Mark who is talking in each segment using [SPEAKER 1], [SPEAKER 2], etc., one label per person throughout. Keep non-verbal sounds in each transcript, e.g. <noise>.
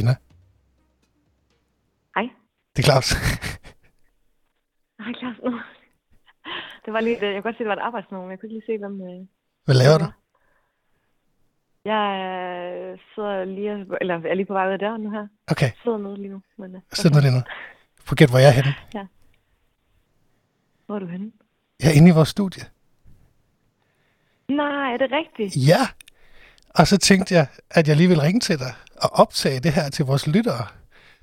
[SPEAKER 1] Christina.
[SPEAKER 2] Hej. Det er Claus. <laughs>
[SPEAKER 1] Hej, Claus. Nå. <laughs> Det var lige, jeg kunne godt se, det var et arbejdsnummer, men jeg kunne ikke lige se, hvem... øh,
[SPEAKER 2] Hvad laver du?
[SPEAKER 1] Jeg øh, sidder lige, eller er lige på vej ud af døren nu her.
[SPEAKER 2] Okay,
[SPEAKER 1] Jeg sidder nede lige nu. Men, øh,
[SPEAKER 2] sid nu lige nu. Prøv gætte, hvor jeg er henne.
[SPEAKER 1] Hvor er du henne?
[SPEAKER 2] Jeg er inde i vores studie.
[SPEAKER 1] Nej, er det rigtigt?
[SPEAKER 2] Ja. Og så tænkte jeg, at jeg lige ville ringe til dig og optage det her til vores lyttere.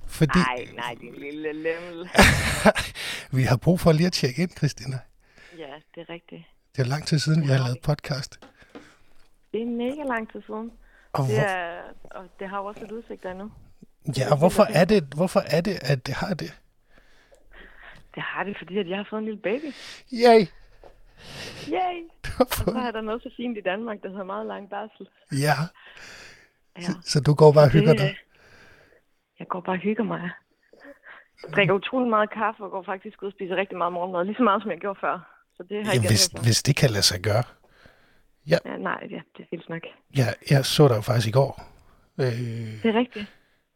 [SPEAKER 2] Fordi
[SPEAKER 1] Nej, nej, din lille lemmel. <laughs>
[SPEAKER 2] vi har brug for lige at tjekke ind, Christina.
[SPEAKER 1] Ja, det er rigtigt.
[SPEAKER 2] Det er lang tid siden, vi har lavet podcast.
[SPEAKER 1] Det er mega lang tid siden.
[SPEAKER 2] Og,
[SPEAKER 1] Det
[SPEAKER 2] hvor,
[SPEAKER 1] er, og det har jo også udsigt endnu.
[SPEAKER 2] ja, og hvorfor, er det, hvorfor er det, at det har det?
[SPEAKER 1] Det har det, fordi at jeg har fået en lille baby.
[SPEAKER 2] Yay!
[SPEAKER 1] Yay! Og så er der noget så fint i Danmark, der hedder meget lang barsel.
[SPEAKER 2] Ja,
[SPEAKER 1] Ja,
[SPEAKER 2] så, så du går bare og hygger
[SPEAKER 1] det,
[SPEAKER 2] dig.
[SPEAKER 1] Jeg går bare og hygger mig. Jeg drikker utrolig meget kaffe og går faktisk ud og spiser rigtig meget morgenmad. Lige så meget, som jeg gjorde før. Så det har
[SPEAKER 2] Ja,
[SPEAKER 1] jeg
[SPEAKER 2] hvis,
[SPEAKER 1] ikke
[SPEAKER 2] hvis det kan lade sig gøre.
[SPEAKER 1] Ja, nej, ja, det er vildt nok.
[SPEAKER 2] Ja, jeg så dig jo faktisk i går. Øh,
[SPEAKER 1] Det er rigtigt.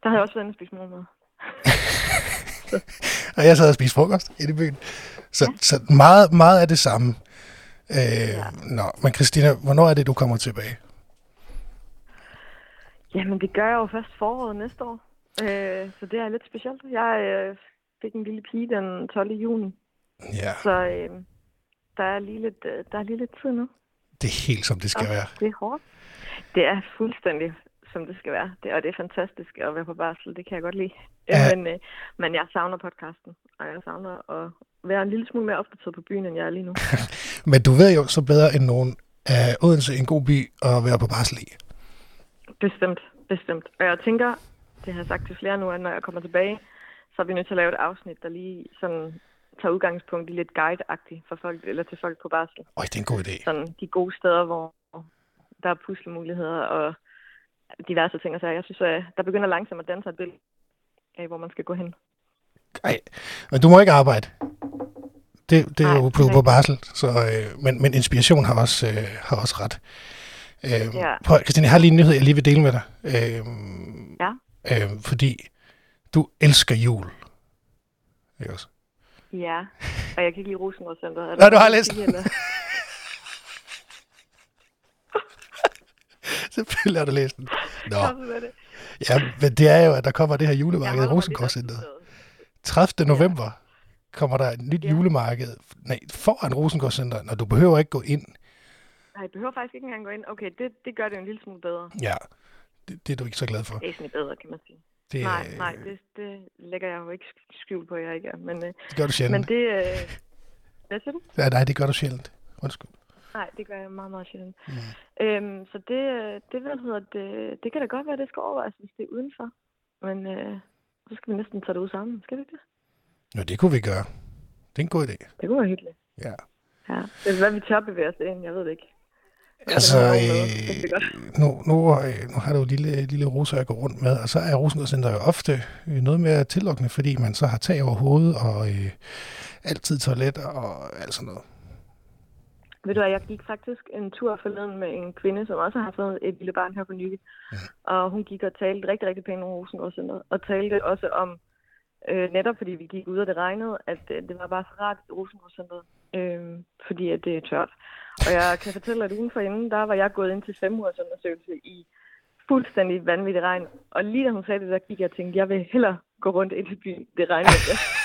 [SPEAKER 1] Der har jeg også været inde og spise morgenmad. <laughs>
[SPEAKER 2] og jeg sad og spiste frokost inde i byen. Så, ja. så meget, meget af det samme. Øh, ja. Nå, men Christina, hvornår er det, du kommer tilbage?
[SPEAKER 1] Jamen, det gør jeg jo først foråret næste år. Øh, så det er lidt specielt. Jeg øh, fik en lille pige den 12. juni.
[SPEAKER 2] Ja,
[SPEAKER 1] Så øh, der, er lige lidt, øh, der er lige lidt tid nu.
[SPEAKER 2] det er helt som det skal være.
[SPEAKER 1] Det er hårdt. Det er fuldstændig, som det skal være. Det, og det er fantastisk at være på barsel. Det kan jeg godt lide.
[SPEAKER 2] Ja.
[SPEAKER 1] Ja. Men, øh, men jeg savner podcasten. Og jeg savner at være en lille smule mere opdateret på byen, end jeg er lige nu. <laughs>
[SPEAKER 2] Men du ved jo så bedre end nogen, at Odense er en god by at være på barsel i.
[SPEAKER 1] Bestemt, bestemt. Og jeg tænker, det har jeg sagt til flere nu, at når jeg kommer tilbage, så er vi nødt til at lave et afsnit, der lige sådan tager udgangspunkt i lidt guide-agtigt for folk, eller til folk på barsel.
[SPEAKER 2] Øj, det er en god idé.
[SPEAKER 1] Sådan de gode steder, hvor der er puslemuligheder og diverse ting. sager. jeg synes, at der begynder langsomt at danse et billede af, hvor man skal gå hen.
[SPEAKER 2] Ej, men du må ikke arbejde. Det, det er
[SPEAKER 1] Nej,
[SPEAKER 2] jo
[SPEAKER 1] det
[SPEAKER 2] på, barsel, så, øh, men, men inspiration har også, øh, har også ret. Øh,
[SPEAKER 1] Ja.
[SPEAKER 2] prøv, Christine, jeg har lige en nyhed, jeg lige vil dele med dig. Øh,
[SPEAKER 1] Ja.
[SPEAKER 2] øh, fordi du elsker jul. Ikke også?
[SPEAKER 1] Ja, og jeg kan ikke lide. Er
[SPEAKER 2] Nå, du har læst? <laughs> Selvfølgelig har du læst den. Nå, ja, men det er jo, at der kommer det her julemarked i
[SPEAKER 1] holder mig
[SPEAKER 2] Rosengård
[SPEAKER 1] lidt
[SPEAKER 2] Center.
[SPEAKER 1] opdateret.
[SPEAKER 2] 30. november kommer der et nyt
[SPEAKER 1] Ja.
[SPEAKER 2] julemarked nej, foran Rosengård Center, og du behøver ikke gå ind.
[SPEAKER 1] Nej, jeg behøver faktisk ikke engang gå ind. Okay, det, det gør det en lille smule bedre.
[SPEAKER 2] Ja, det, det er du ikke så glad for.
[SPEAKER 1] Væsentligt bedre, kan man sige.
[SPEAKER 2] Det,
[SPEAKER 1] Nej, nej, det, det lægger jeg jo ikke skjul på, at jeg ikke er. Men, øh,
[SPEAKER 2] det gør du sjældent.
[SPEAKER 1] men det... Øh, hvad siger du?
[SPEAKER 2] Ja, nej, det gør du sjældent. Undskyld.
[SPEAKER 1] Nej, det gør jeg meget, meget sjældent. Mm. Øhm, så det, øh, det, hvad hedder det, det kan da godt være, det skal overvejes, hvis det er udenfor. Men øh, så skal vi næsten tage det ud sammen. Skal vi ikke det?
[SPEAKER 2] Nå, det kunne vi gøre. Det er en god idé.
[SPEAKER 1] Det kunne være hyggeligt.
[SPEAKER 2] Ja.
[SPEAKER 1] Ja. Det er, hvad vi tør bevæge os ind, jeg ved det ikke. Jeg
[SPEAKER 2] Altså, øh, nu, nu, øh, nu har du jo lille, lille roser at gå rundt med, og så er Rosengård Center jo ofte øh, noget mere tillokkende, fordi man så har tag over hovedet og øh, altid toiletter og alt sådan noget.
[SPEAKER 1] Ved du hvad, jeg gik faktisk en tur forleden med en kvinde, som også har fået et lille barn her på nylig. Ja. Og hun gik og talte rigtig, rigtig pænt om Rosengård Center. Og talte også om, øh, netop fordi vi gik ud og det regnede, at øh, det var bare så rart i Center. Øh, fordi at det er tørt. Og jeg kan fortælle, at ugen forinden, der var jeg gået ind til fem ugers undersøgelse i fuldstændig vanvittig regn. Og lige da hun sagde det, der gik jeg og tænkte, jeg vil hellere gå rundt ind i byen, det regner,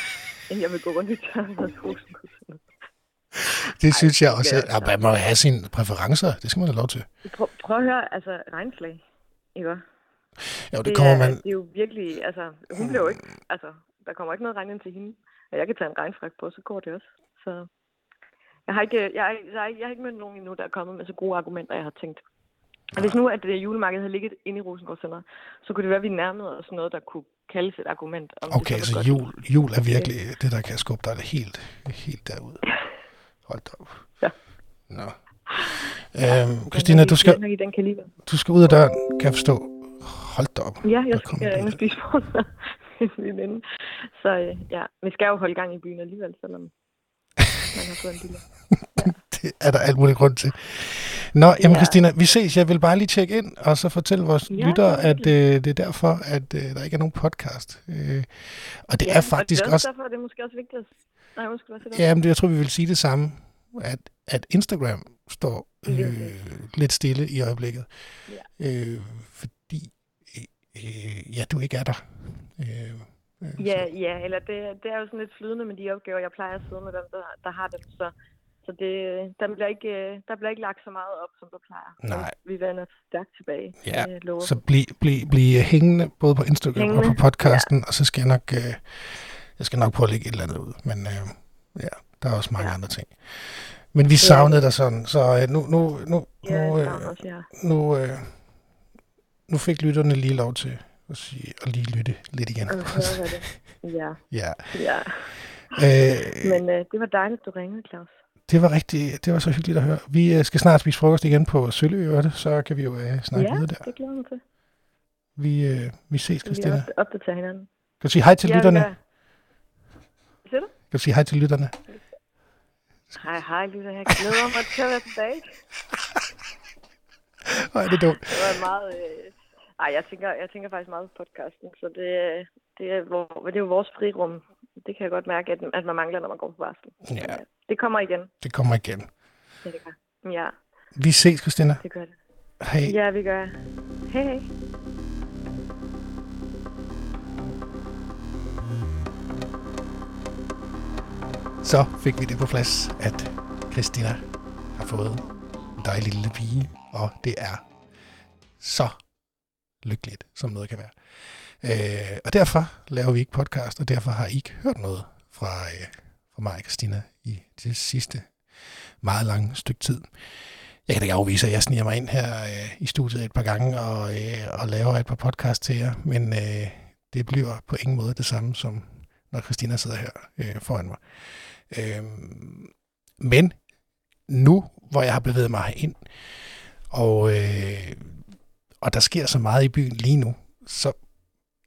[SPEAKER 1] <laughs> end jeg vil gå rundt i Rosengård Center.
[SPEAKER 2] Det Ej, synes jeg også.
[SPEAKER 1] er
[SPEAKER 2] at man må have sine præferencer. Det skal man have lov til.
[SPEAKER 1] Prøv, prøv at høre, altså regnslag, ikke?
[SPEAKER 2] Jo, det,
[SPEAKER 1] Det,
[SPEAKER 2] kommer
[SPEAKER 1] er,
[SPEAKER 2] man...
[SPEAKER 1] det er jo virkelig, altså, hun bliver jo ikke, altså, der kommer ikke noget regn ind til hende. Og jeg kan tage en regnfrak på, så går det også. Så jeg har ikke, jeg, jeg, jeg har ikke mødt nogen endnu, der er kommet med så gode argumenter, jeg har tænkt. Og hvis nu, at det julemarked havde ligget inde i Rosengård Center, så kunne det være, at vi nærmede os noget, der kunne kaldes et argument. Om
[SPEAKER 2] Okay,
[SPEAKER 1] det
[SPEAKER 2] så
[SPEAKER 1] godt.
[SPEAKER 2] jul, jul er virkelig det, der kan skubbe dig helt, helt derud. <laughs> Hold da op.
[SPEAKER 1] Ja.
[SPEAKER 2] Nå. Øhm, Christina, du skal, du skal ud af døren, kan jeg forstå. Hold da op.
[SPEAKER 1] Ja, jeg skal ind og spise <laughs> min veninde. Så øh, ja, vi skal jo holde gang i byen alligevel, selvom man har fået en lille. <laughs>
[SPEAKER 2] det er der alt muligt grund til. Nå, jamen ja. Christina, vi ses. Jeg vil bare lige tjekke ind, og så fortælle vores ja, lyttere, at øh, det er derfor, at øh, der ikke er nogen podcast. Øh, og det ja, er faktisk
[SPEAKER 1] og
[SPEAKER 2] det er også...
[SPEAKER 1] derfor, det er måske også vigtigt. Nej, måske hvad
[SPEAKER 2] Ja, men det, jeg tror, vi vil sige det samme, at, at Instagram står øh, lidt stille i øjeblikket. Ja. Øh, fordi øh, ja, du ikke er der. Øh,
[SPEAKER 1] øh, ja, så. ja, eller det, det er jo sådan lidt flydende med de opgaver, jeg plejer at sidde med dem, der, der har dem, så, så det, der, bliver ikke, der bliver ikke lagt så meget op, som du plejer.
[SPEAKER 2] Nej.
[SPEAKER 1] Vi vender stærkt tilbage.
[SPEAKER 2] Ja, så bliv, bliv, bliv hængende både på Instagram hængende. og på podcasten, ja. og så skal jeg nok, øh, jeg skal nok prøve at lægge et eller andet ud, men øh, ja, der er også mange ja. andre ting. Men vi savnede ja. dig sådan, så øh, nu, nu, nu,
[SPEAKER 1] ja,
[SPEAKER 2] nu,
[SPEAKER 1] øh, også, ja.
[SPEAKER 2] nu, øh, nu fik lytterne lige lov til at, sige, at lige lytte lidt igen.
[SPEAKER 1] det. Ja.
[SPEAKER 2] ja.
[SPEAKER 1] ja. Øh, Men øh, det var dejligt, du ringede, Claus.
[SPEAKER 2] Det var rigtig, det var så hyggeligt at høre. Vi øh, skal snart spise frokost igen på Sølø, så kan vi jo øh, snakke
[SPEAKER 1] ja,
[SPEAKER 2] videre der.
[SPEAKER 1] det glæder mig til.
[SPEAKER 2] Vi, øh, vi ses, Christina. Vi
[SPEAKER 1] opdaterer hinanden.
[SPEAKER 2] Kan du sige hej til
[SPEAKER 1] ja,
[SPEAKER 2] lytterne?
[SPEAKER 1] Hvad siger du?
[SPEAKER 2] Kan du sige hej til lytterne?
[SPEAKER 1] Hej, hej, lytter. Jeg glæder mig til at være tilbage. <laughs>
[SPEAKER 2] Er det dumt.
[SPEAKER 1] Det var meget... Øh... Ej, jeg tænker, jeg tænker faktisk meget på podcasten, så det, det, er, hvor, det er jo vores frirum. Det kan jeg godt mærke, at, at man mangler, når man går på barsel.
[SPEAKER 2] Ja.
[SPEAKER 1] Det kommer igen.
[SPEAKER 2] Det kommer igen.
[SPEAKER 1] Ja, det gør. Ja.
[SPEAKER 2] Vi ses, Christina.
[SPEAKER 1] Det gør det.
[SPEAKER 2] Hej.
[SPEAKER 1] Ja, vi gør. Hej, hej.
[SPEAKER 2] Så fik vi det på plads, at Christina har fået en dejlig lille pige, og det er så lykkeligt, som noget kan være. Øh, og derfor laver vi ikke podcast, og derfor har I ikke hørt noget fra, øh, fra mig og Christina i det sidste meget lange stykke tid. Jeg kan da ikke afvise, at jeg sniger mig ind her øh, i studiet et par gange og, øh, og laver et par podcast til jer, men øh, det bliver på ingen måde det samme, som når Christina sidder her øh, foran mig. Øh, men nu, hvor jeg har bevæget mig ind, og, øh, og der sker så meget i byen lige nu, så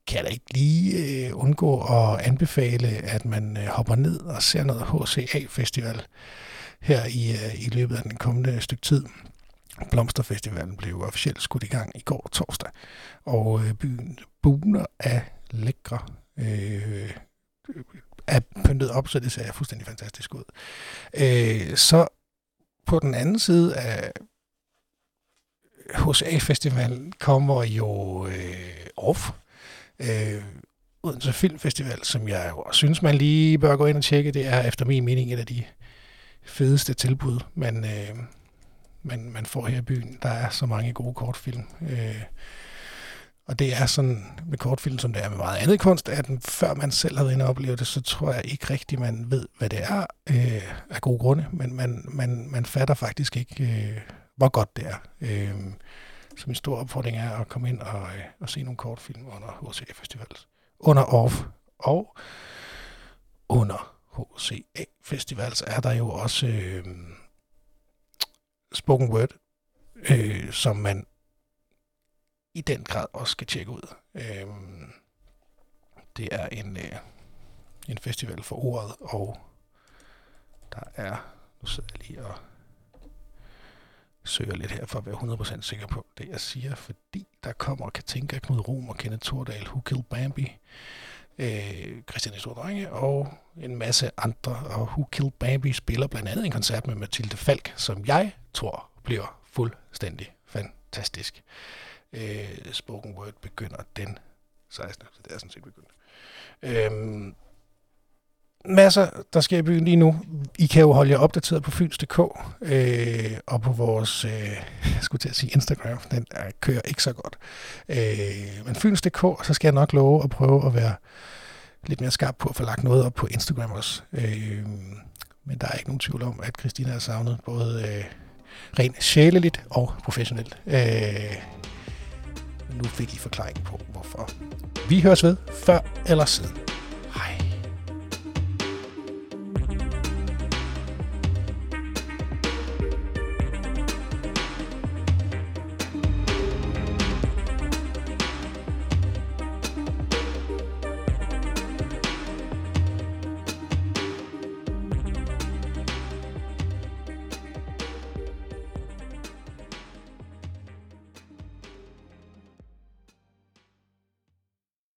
[SPEAKER 2] kan jeg da ikke lige øh, undgå at anbefale, at man øh, hopper ned og ser noget HCA-festival her i, øh, i løbet af den kommende stykke tid. Blomsterfestivalen blev officielt skudt i gang i går torsdag, og øh, byen buner af lækre øh, er pyntet op, så det ser fuldstændig fantastisk ud. Øh, så på den anden side af HCA Festival kommer jo øh, OFF, øh, Odense Filmfestival, som jeg jo synes, man lige bør gå ind og tjekke. Det er efter min mening et af de fedeste tilbud, man, øh, man, man får her i byen. Der er så mange gode kortfilm. Øh, og det er sådan med kortfilm, som det er med meget andet kunst, at før man selv har været inde og opleve det, så tror jeg ikke rigtigt, man ved, hvad det er øh, af gode grunde, men man, man, man fatter faktisk ikke, øh, hvor godt det er. Øh, så min store opfordring er at komme ind og, øh, og se nogle kortfilm under HCA Festival. Under OFF og under HCA Festivals er der jo også øh, spoken word, øh, som man i den grad også skal tjekke ud. Øh, det er en, øh, en festival for ordet, og der er, nu sidder jeg lige og søger lidt her for at være 100% sikker på det, jeg siger, fordi der kommer Katinka, Knud Rom og Kenneth Tordal, Who Killed Bambi, øh, Christian Drenge og en masse andre, og Who Killed Bambi spiller blandt andet en koncert med Mathilde Falk, som jeg tror bliver fuldstændig fantastisk øh, spoken word begynder den 16. Så det er sådan set begyndt. Øh, masser, der sker i byen lige nu. I kan jo holde jer opdateret på Fyns.dk øh, og på vores, øh, jeg skulle til at sige Instagram, den er, kører ikke så godt. Øh, men Fyns.dk, så skal jeg nok love at prøve at være lidt mere skarp på at få lagt noget op på Instagram også. Øh, men der er ikke nogen tvivl om, at Christina er savnet både øh, rent sjæleligt og professionelt. Øh, nu fik I forklaring på, hvorfor. Vi høres ved før eller siden.